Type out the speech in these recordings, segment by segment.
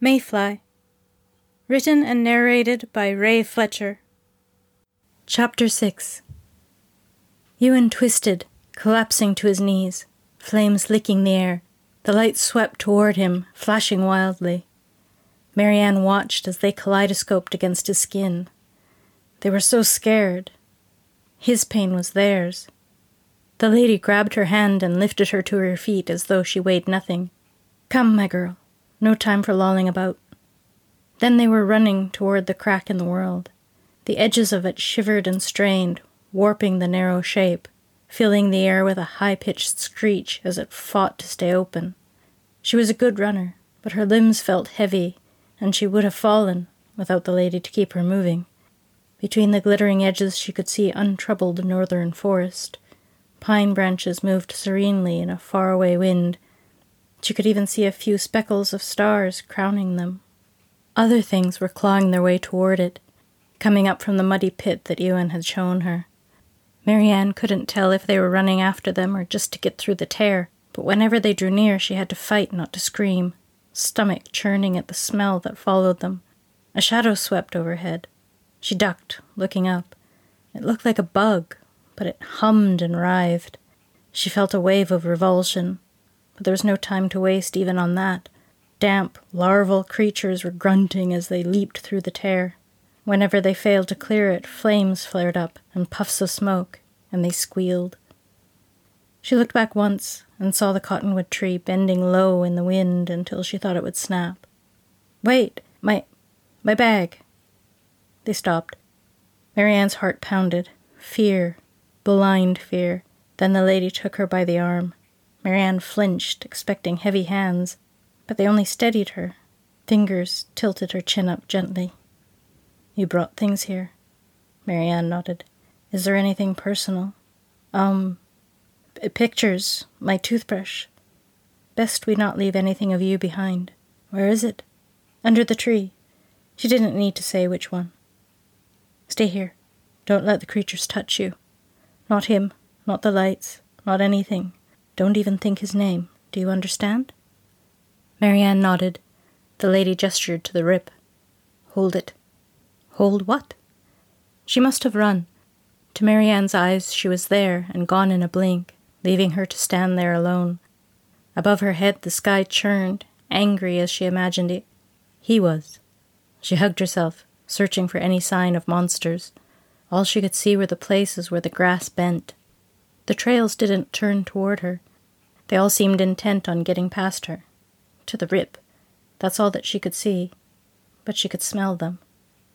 Mayfly. Written and narrated by Ray Fletcher. Chapter 6 Ewan twisted, collapsing to his knees, flames licking the air. The light swept toward him, flashing wildly. Marianne watched as they kaleidoscoped against his skin. They were so scared. His pain was theirs. The lady grabbed her hand and lifted her to her feet as though she weighed nothing. Come, my girl. No time for lolling about. Then they were running toward the crack in the world. The edges of it shivered and strained, warping the narrow shape, filling the air with a high pitched screech as it fought to stay open. She was a good runner, but her limbs felt heavy, and she would have fallen without the lady to keep her moving. Between the glittering edges, she could see untroubled northern forest. Pine branches moved serenely in a faraway wind, she could even see a few speckles of stars crowning them. Other things were clawing their way toward it, coming up from the muddy pit that Ewan had shown her. Marianne couldn't tell if they were running after them or just to get through the tear, but whenever they drew near, she had to fight not to scream, stomach churning at the smell that followed them. A shadow swept overhead. She ducked, looking up. It looked like a bug, but it hummed and writhed. She felt a wave of revulsion but there was no time to waste even on that. Damp, larval creatures were grunting as they leaped through the tear. Whenever they failed to clear it, flames flared up and puffs of smoke, and they squealed. She looked back once and saw the cottonwood tree bending low in the wind until she thought it would snap. Wait, my my bag. They stopped. Marianne's heart pounded. Fear, blind fear. Then the lady took her by the arm. Marianne flinched, expecting heavy hands, but they only steadied her. Fingers tilted her chin up gently. You brought things here? Marianne nodded. Is there anything personal? Um, pictures, my toothbrush. Best we not leave anything of you behind. Where is it? Under the tree. She didn't need to say which one. Stay here. Don't let the creatures touch you. Not him, not the lights, not anything. Don't even think his name. Do you understand? Marianne nodded. The lady gestured to the rip. Hold it. Hold what? She must have run. To Marianne's eyes, she was there and gone in a blink, leaving her to stand there alone. Above her head, the sky churned, angry as she imagined it. He was. She hugged herself, searching for any sign of monsters. All she could see were the places where the grass bent. The trails didn't turn toward her. They all seemed intent on getting past her. To the rip. That's all that she could see. But she could smell them.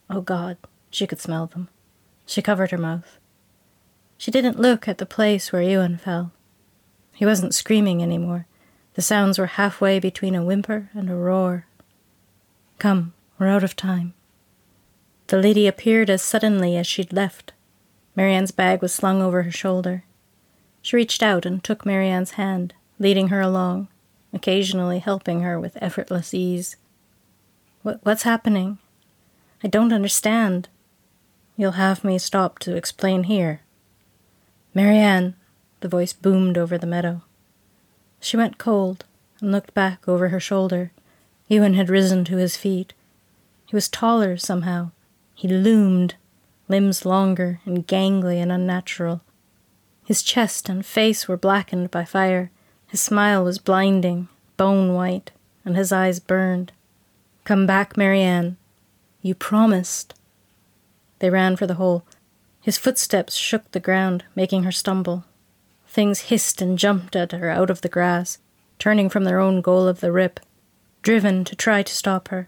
Oh God, she could smell them. She covered her mouth. She didn't look at the place where Ewan fell. He wasn't screaming any more. The sounds were halfway between a whimper and a roar. Come, we're out of time. The lady appeared as suddenly as she'd left. Marianne's bag was slung over her shoulder. She reached out and took Marianne's hand leading her along, occasionally helping her with effortless ease. What, what's happening? I don't understand. You'll have me stop to explain here. Marianne, the voice boomed over the meadow. She went cold and looked back over her shoulder. Ewan had risen to his feet. He was taller somehow. He loomed, limbs longer and gangly and unnatural. His chest and face were blackened by fire. His smile was blinding, bone white, and his eyes burned. Come back, Marianne. You promised. They ran for the hole. His footsteps shook the ground, making her stumble. Things hissed and jumped at her out of the grass, turning from their own goal of the rip, driven to try to stop her.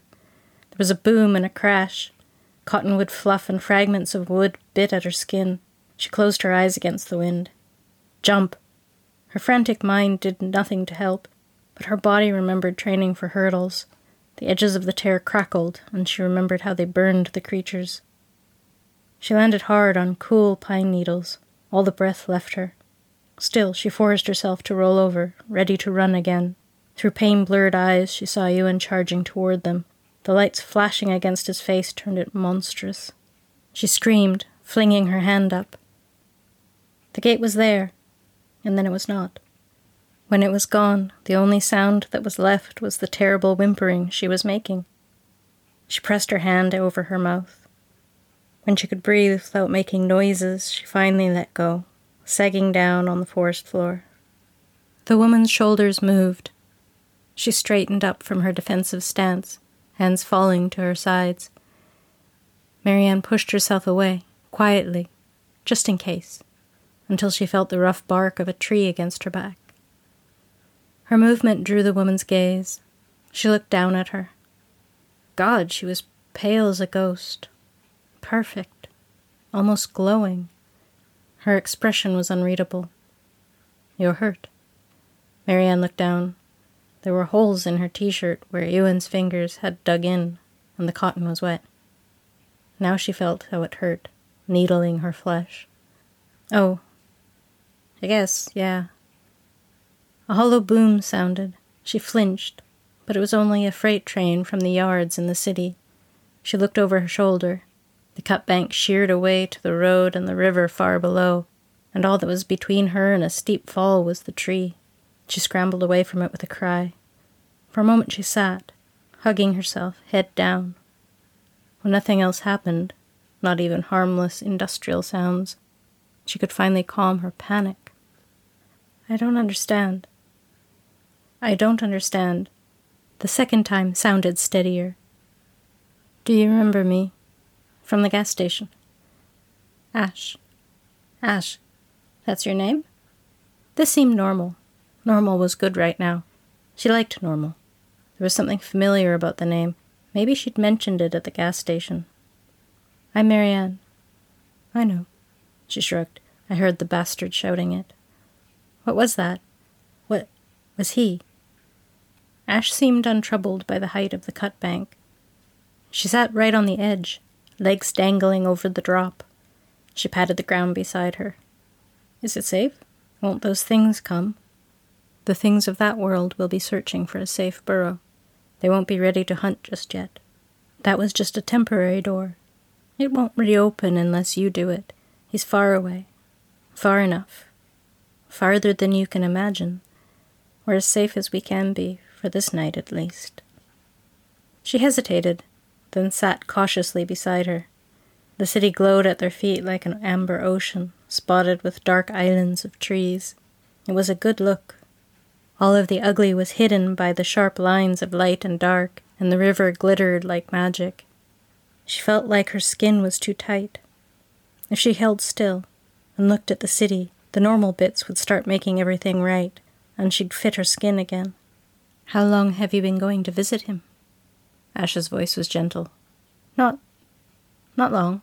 There was a boom and a crash. Cottonwood fluff and fragments of wood bit at her skin. She closed her eyes against the wind. Jump! Her frantic mind did nothing to help, but her body remembered training for hurdles. The edges of the tear crackled, and she remembered how they burned the creatures. She landed hard on cool pine needles. All the breath left her. Still, she forced herself to roll over, ready to run again. Through pain blurred eyes, she saw Ewan charging toward them. The lights flashing against his face turned it monstrous. She screamed, flinging her hand up. The gate was there, and then it was not. When it was gone, the only sound that was left was the terrible whimpering she was making. She pressed her hand over her mouth. When she could breathe without making noises, she finally let go, sagging down on the forest floor. The woman's shoulders moved. She straightened up from her defensive stance, hands falling to her sides. Marianne pushed herself away, quietly, just in case, until she felt the rough bark of a tree against her back. Her movement drew the woman's gaze. She looked down at her. God, she was pale as a ghost. Perfect. Almost glowing. Her expression was unreadable. You're hurt. Marianne looked down. There were holes in her t shirt where Ewan's fingers had dug in, and the cotton was wet. Now she felt how it hurt, needling her flesh. Oh, I guess, yeah. A hollow boom sounded. She flinched, but it was only a freight train from the yards in the city. She looked over her shoulder. The cut bank sheered away to the road and the river far below, and all that was between her and a steep fall was the tree. She scrambled away from it with a cry. For a moment she sat, hugging herself, head down. When nothing else happened, not even harmless industrial sounds, she could finally calm her panic. I don't understand. I don't understand. The second time sounded steadier. Do you remember me? From the gas station. Ash. Ash. That's your name? This seemed normal. Normal was good right now. She liked Normal. There was something familiar about the name. Maybe she'd mentioned it at the gas station. I'm Marianne. I know. She shrugged. I heard the bastard shouting it. What was that? What was he? Ash seemed untroubled by the height of the cut bank. She sat right on the edge, legs dangling over the drop. She patted the ground beside her. Is it safe? Won't those things come? The things of that world will be searching for a safe burrow. They won't be ready to hunt just yet. That was just a temporary door. It won't reopen unless you do it. He's far away. Far enough. Farther than you can imagine. We're as safe as we can be, for this night at least. She hesitated, then sat cautiously beside her. The city glowed at their feet like an amber ocean, spotted with dark islands of trees. It was a good look, all of the ugly was hidden by the sharp lines of light and dark, and the river glittered like magic. She felt like her skin was too tight. If she held still and looked at the city, the normal bits would start making everything right, and she'd fit her skin again. How long have you been going to visit him? Ash's voice was gentle. Not. not long.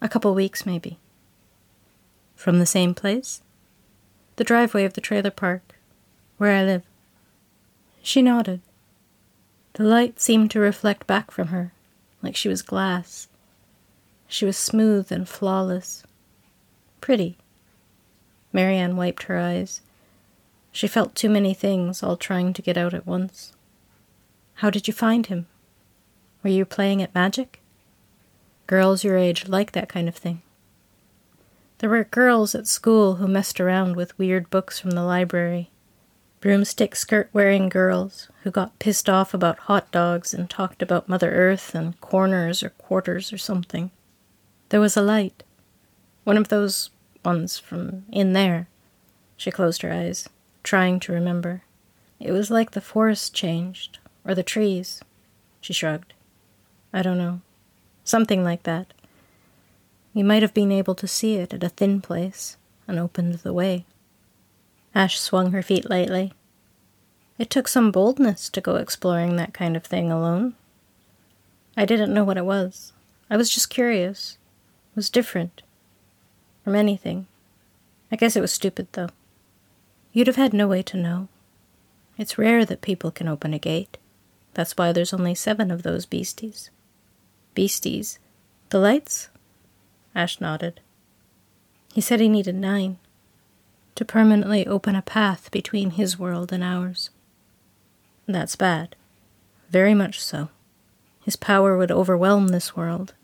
A couple weeks, maybe. From the same place? The driveway of the trailer park where I live. She nodded. The light seemed to reflect back from her, like she was glass. She was smooth and flawless. Pretty. Marianne wiped her eyes. She felt too many things, all trying to get out at once. How did you find him? Were you playing at magic? Girls your age like that kind of thing. There were girls at school who messed around with weird books from the library broomstick skirt wearing girls who got pissed off about hot dogs and talked about Mother Earth and corners or quarters or something. There was a light. One of those ones from in there. She closed her eyes, trying to remember. It was like the forest changed, or the trees. She shrugged. I don't know. Something like that. You might have been able to see it at a thin place and opened the way. Ash swung her feet lightly. It took some boldness to go exploring that kind of thing alone. I didn't know what it was. I was just curious. It was different. From anything. I guess it was stupid, though. You'd have had no way to know. It's rare that people can open a gate. That's why there's only seven of those beasties. Beasties? The lights? Ash nodded. He said he needed nine to permanently open a path between his world and ours. That's bad. Very much so. His power would overwhelm this world.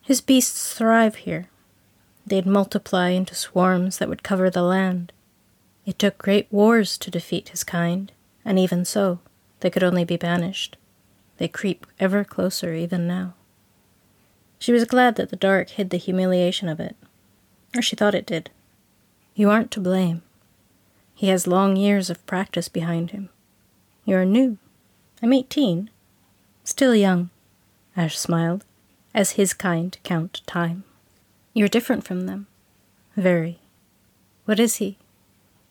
His beasts thrive here. They'd multiply into swarms that would cover the land. It took great wars to defeat his kind, and even so, they could only be banished. They creep ever closer even now. She was glad that the dark hid the humiliation of it, or she thought it did. You aren't to blame. He has long years of practice behind him. You are new. I'm eighteen. Still young, Ash smiled, as his kind count time. You're different from them. Very. What is he?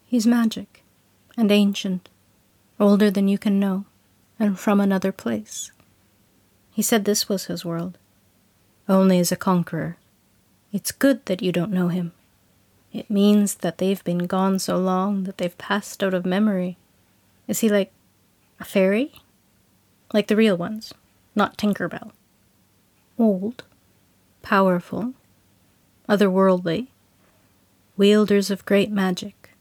He's magic, and ancient, older than you can know, and from another place. He said this was his world, only as a conqueror. It's good that you don't know him. It means that they've been gone so long that they've passed out of memory. Is he like a fairy? Like the real ones, not Tinkerbell. Old, powerful, otherworldly, wielders of great magic.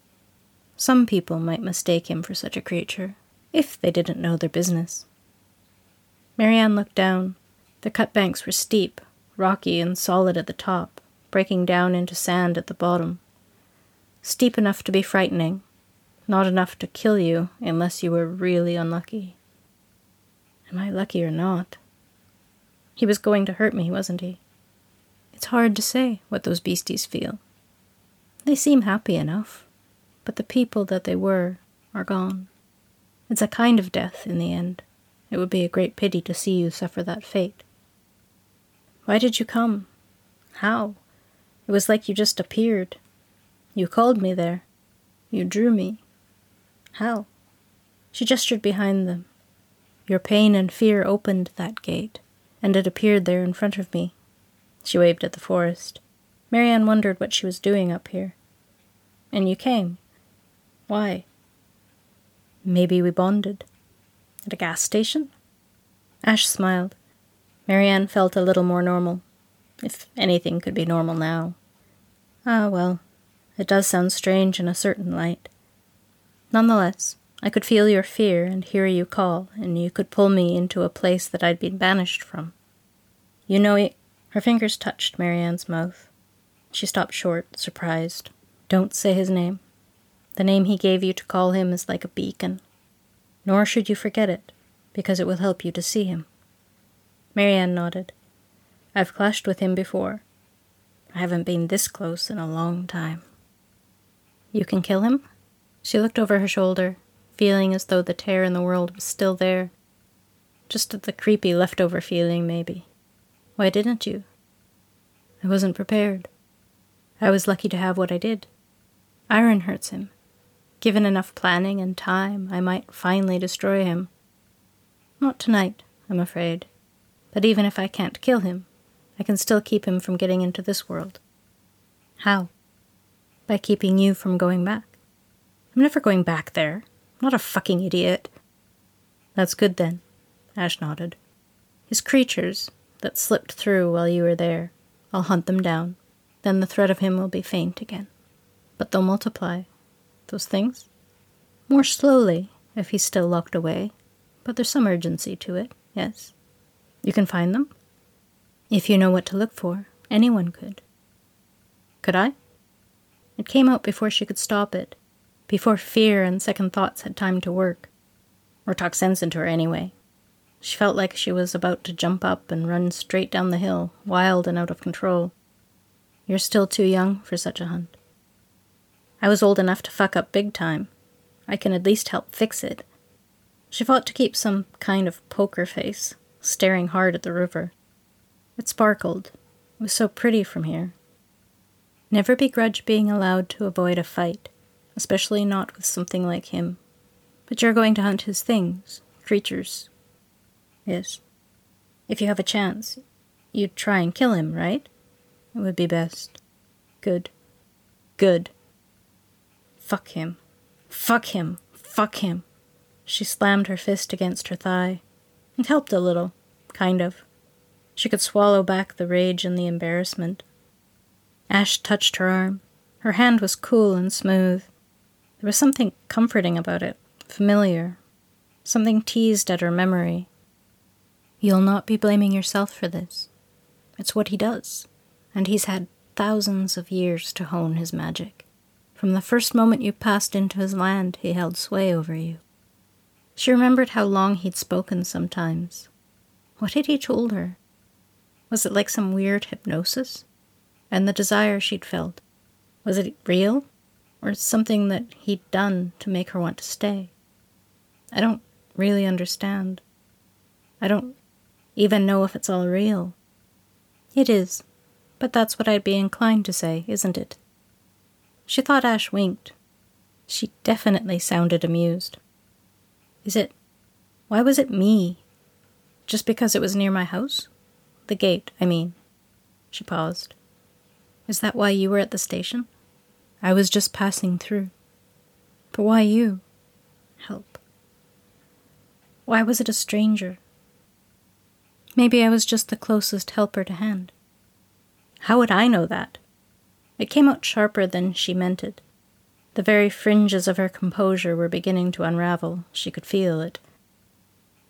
Some people might mistake him for such a creature, if they didn't know their business. Marianne looked down. The cut banks were steep, rocky, and solid at the top, breaking down into sand at the bottom. Steep enough to be frightening, not enough to kill you unless you were really unlucky. Am I lucky or not? He was going to hurt me, wasn't he? It's hard to say what those beasties feel. They seem happy enough, but the people that they were are gone. It's a kind of death in the end. It would be a great pity to see you suffer that fate. Why did you come? How? It was like you just appeared. You called me there. You drew me. How? She gestured behind them. Your pain and fear opened that gate, and it appeared there in front of me. She waved at the forest. Marianne wondered what she was doing up here. And you came. Why? Maybe we bonded. At a gas station? Ash smiled. Marianne felt a little more normal. If anything could be normal now. Ah, well, it does sound strange in a certain light. Nonetheless, I could feel your fear and hear you call, and you could pull me into a place that I'd been banished from. You know, it. Her fingers touched Marianne's mouth. She stopped short, surprised. Don't say his name. The name he gave you to call him is like a beacon. Nor should you forget it, because it will help you to see him. Marianne nodded. I've clashed with him before. I haven't been this close in a long time. You can kill him? She looked over her shoulder, feeling as though the tear in the world was still there. Just the creepy leftover feeling, maybe. Why didn't you? I wasn't prepared. I was lucky to have what I did. Iron hurts him. Given enough planning and time, I might finally destroy him. Not tonight, I'm afraid. But even if I can't kill him, I can still keep him from getting into this world. How? By keeping you from going back. I'm never going back there. I'm not a fucking idiot. That's good then, Ash nodded. His creatures that slipped through while you were there, I'll hunt them down. Then the threat of him will be faint again. But they'll multiply those things. More slowly, if he's still locked away, but there's some urgency to it, yes. You can find them? If you know what to look for, anyone could. Could I? It came out before she could stop it, before fear and second thoughts had time to work, or talk sense into her anyway. She felt like she was about to jump up and run straight down the hill, wild and out of control. You're still too young for such a hunt. I was old enough to fuck up big time. I can at least help fix it. She fought to keep some kind of poker face, staring hard at the river. It sparkled. It was so pretty from here. Never begrudge being allowed to avoid a fight, especially not with something like him. But you're going to hunt his things, creatures. Yes. If you have a chance, you'd try and kill him, right? It would be best. Good. Good. Fuck him. Fuck him. Fuck him. She slammed her fist against her thigh. It helped a little, kind of. She could swallow back the rage and the embarrassment. Ash touched her arm. Her hand was cool and smooth. There was something comforting about it, familiar, something teased at her memory. You'll not be blaming yourself for this. It's what he does, and he's had thousands of years to hone his magic. From the first moment you passed into his land, he held sway over you. She remembered how long he'd spoken sometimes. What had he told her? Was it like some weird hypnosis? And the desire she'd felt, was it real? Or something that he'd done to make her want to stay? I don't really understand. I don't even know if it's all real. It is, but that's what I'd be inclined to say, isn't it? She thought Ash winked. She definitely sounded amused. Is it. Why was it me? Just because it was near my house? The gate, I mean. She paused. Is that why you were at the station? I was just passing through. But why you? Help. Why was it a stranger? Maybe I was just the closest helper to hand. How would I know that? It came out sharper than she meant it. The very fringes of her composure were beginning to unravel. She could feel it.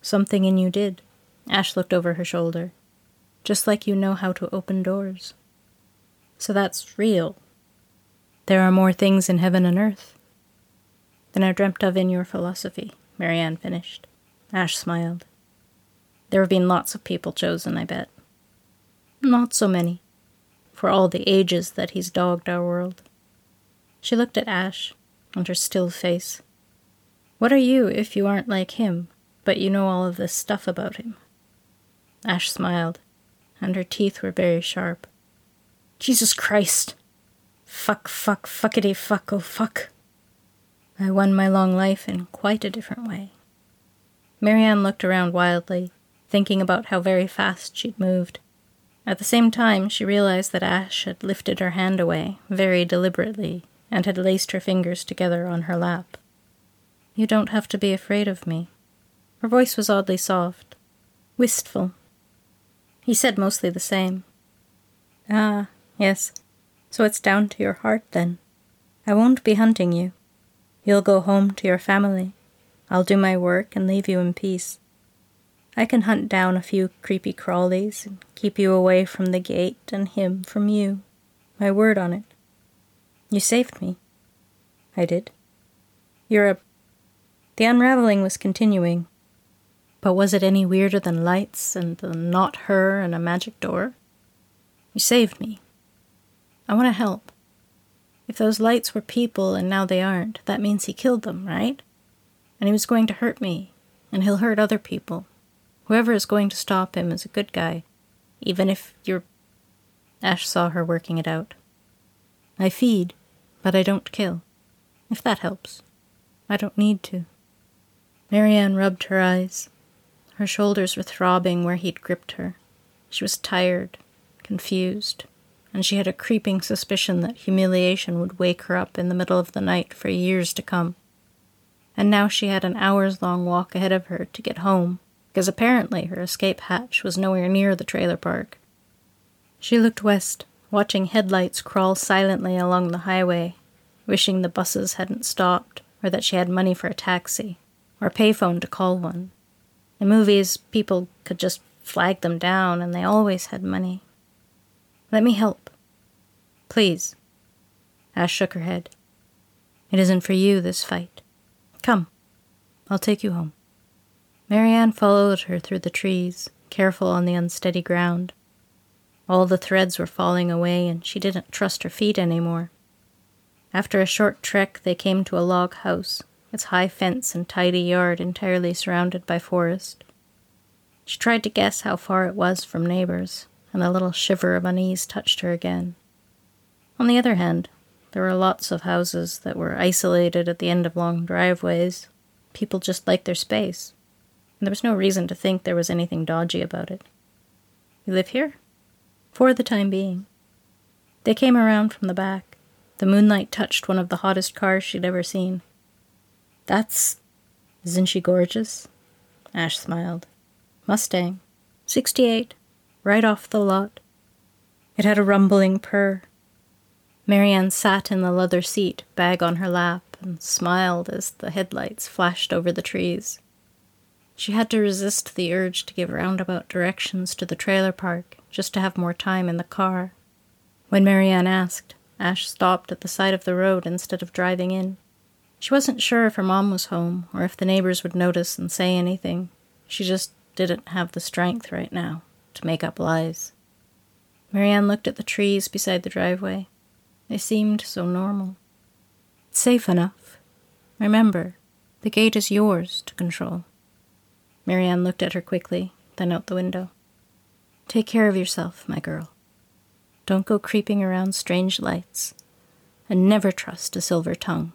Something in you did. Ash looked over her shoulder. Just like you know how to open doors. So that's real. There are more things in heaven and earth than are dreamt of in your philosophy, Marianne finished. Ash smiled. There have been lots of people chosen, I bet. Not so many for all the ages that he's dogged our world. She looked at Ash, and her still face. What are you if you aren't like him, but you know all of this stuff about him? Ash smiled, and her teeth were very sharp. Jesus Christ! Fuck, fuck, fuckity fuck, oh fuck. I won my long life in quite a different way. Marianne looked around wildly, thinking about how very fast she'd moved. At the same time, she realized that Ash had lifted her hand away, very deliberately, and had laced her fingers together on her lap. You don't have to be afraid of me. Her voice was oddly soft, wistful. He said mostly the same. Ah, yes. So it's down to your heart, then. I won't be hunting you. You'll go home to your family. I'll do my work and leave you in peace. I can hunt down a few creepy crawlies and keep you away from the gate and him from you. My word on it. You saved me. I did. You're a. The unraveling was continuing. But was it any weirder than lights and the not her and a magic door? You saved me. I want to help. If those lights were people and now they aren't, that means he killed them, right? And he was going to hurt me, and he'll hurt other people. Whoever is going to stop him is a good guy, even if you're. Ash saw her working it out. I feed, but I don't kill. If that helps. I don't need to. Marianne rubbed her eyes. Her shoulders were throbbing where he'd gripped her. She was tired, confused, and she had a creeping suspicion that humiliation would wake her up in the middle of the night for years to come. And now she had an hour's long walk ahead of her to get home because apparently her escape hatch was nowhere near the trailer park. She looked west, watching headlights crawl silently along the highway, wishing the buses hadn't stopped, or that she had money for a taxi, or a payphone to call one. In movies, people could just flag them down, and they always had money. Let me help. Please. Ash shook her head. It isn't for you, this fight. Come. I'll take you home. Marianne followed her through the trees, careful on the unsteady ground. All the threads were falling away, and she didn't trust her feet any more. After a short trek, they came to a log house, its high fence and tidy yard entirely surrounded by forest. She tried to guess how far it was from neighbors, and a little shiver of unease touched her again. On the other hand, there were lots of houses that were isolated at the end of long driveways. People just liked their space and there was no reason to think there was anything dodgy about it. You live here? For the time being. They came around from the back. The moonlight touched one of the hottest cars she'd ever seen. That's. Isn't she gorgeous? Ash smiled. Mustang. 68. Right off the lot. It had a rumbling purr. Marianne sat in the leather seat, bag on her lap, and smiled as the headlights flashed over the trees. She had to resist the urge to give roundabout directions to the trailer park just to have more time in the car. When Marianne asked, Ash stopped at the side of the road instead of driving in. She wasn't sure if her mom was home or if the neighbors would notice and say anything. She just didn't have the strength right now to make up lies. Marianne looked at the trees beside the driveway. They seemed so normal. Safe enough. Remember, the gate is yours to control. Marianne looked at her quickly, then out the window. Take care of yourself, my girl. Don't go creeping around strange lights, and never trust a silver tongue.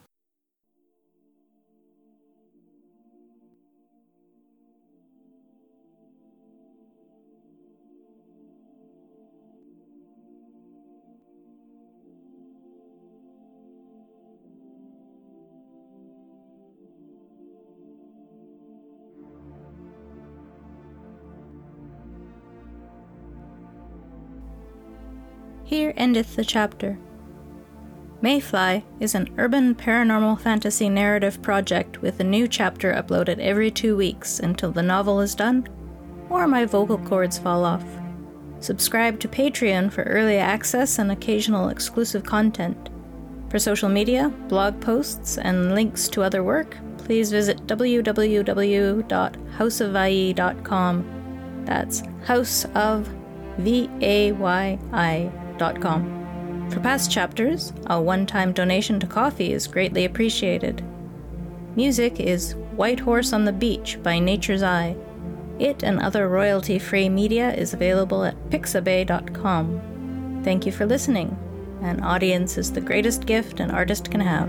Here endeth the chapter. Mayfly is an urban paranormal fantasy narrative project with a new chapter uploaded every two weeks until the novel is done or my vocal cords fall off. Subscribe to Patreon for early access and occasional exclusive content. For social media, blog posts, and links to other work, please visit www.houseofvayi.com. That's House of V A Y I for past chapters, a one time donation to Ko-fi is greatly appreciated. Music is White Horse on the Beach by Nature's Eye. It and other royalty free media is available at pixabay.com. Thank you for listening. An audience is the greatest gift an artist can have.